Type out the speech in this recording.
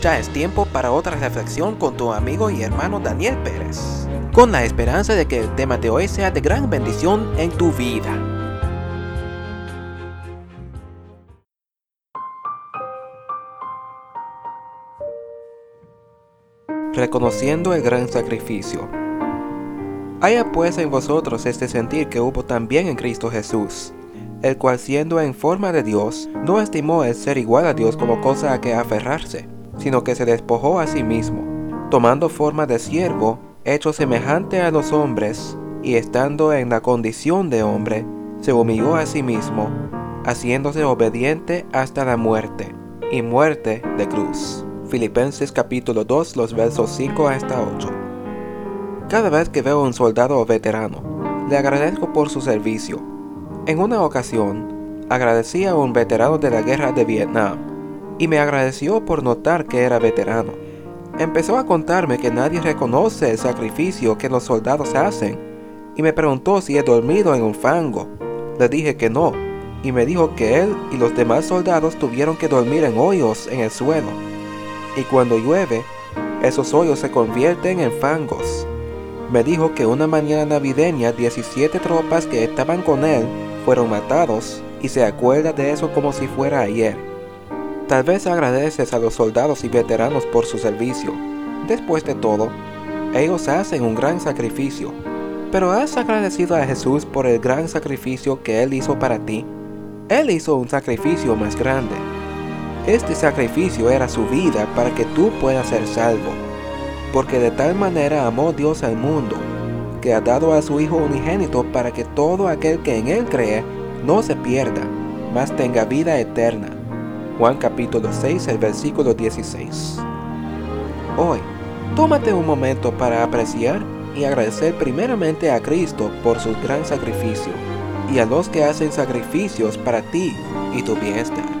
Ya es tiempo para otra reflexión con tu amigo y hermano Daniel Pérez, con la esperanza de que el tema de hoy sea de gran bendición en tu vida. Reconociendo el gran sacrificio. Haya pues en vosotros este sentir que hubo también en Cristo Jesús, el cual siendo en forma de Dios, no estimó el ser igual a Dios como cosa a que aferrarse, sino que se despojó a sí mismo, tomando forma de siervo, hecho semejante a los hombres, y estando en la condición de hombre, se humilló a sí mismo, haciéndose obediente hasta la muerte, y muerte de cruz. Filipenses capítulo 2, los versos 5 hasta 8. Cada vez que veo a un soldado veterano, le agradezco por su servicio. En una ocasión, agradecí a un veterano de la guerra de Vietnam, y me agradeció por notar que era veterano. Empezó a contarme que nadie reconoce el sacrificio que los soldados hacen, y me preguntó si he dormido en un fango. Le dije que no, y me dijo que él y los demás soldados tuvieron que dormir en hoyos en el suelo y cuando llueve, esos hoyos se convierten en fangos. Me dijo que una mañana navideña 17 tropas que estaban con él fueron matados y se acuerda de eso como si fuera ayer. Tal vez agradeces a los soldados y veteranos por su servicio. Después de todo, ellos hacen un gran sacrificio. Pero ¿has agradecido a Jesús por el gran sacrificio que Él hizo para ti? Él hizo un sacrificio más grande este sacrificio era su vida para que tú puedas ser salvo, porque de tal manera amó Dios al mundo, que ha dado a su Hijo unigénito para que todo aquel que en Él cree no se pierda, mas tenga vida eterna. Juan capítulo 6, el versículo 16. Hoy, tómate un momento para apreciar y agradecer primeramente a Cristo por su gran sacrificio y a los que hacen sacrificios para ti y tu bienestar.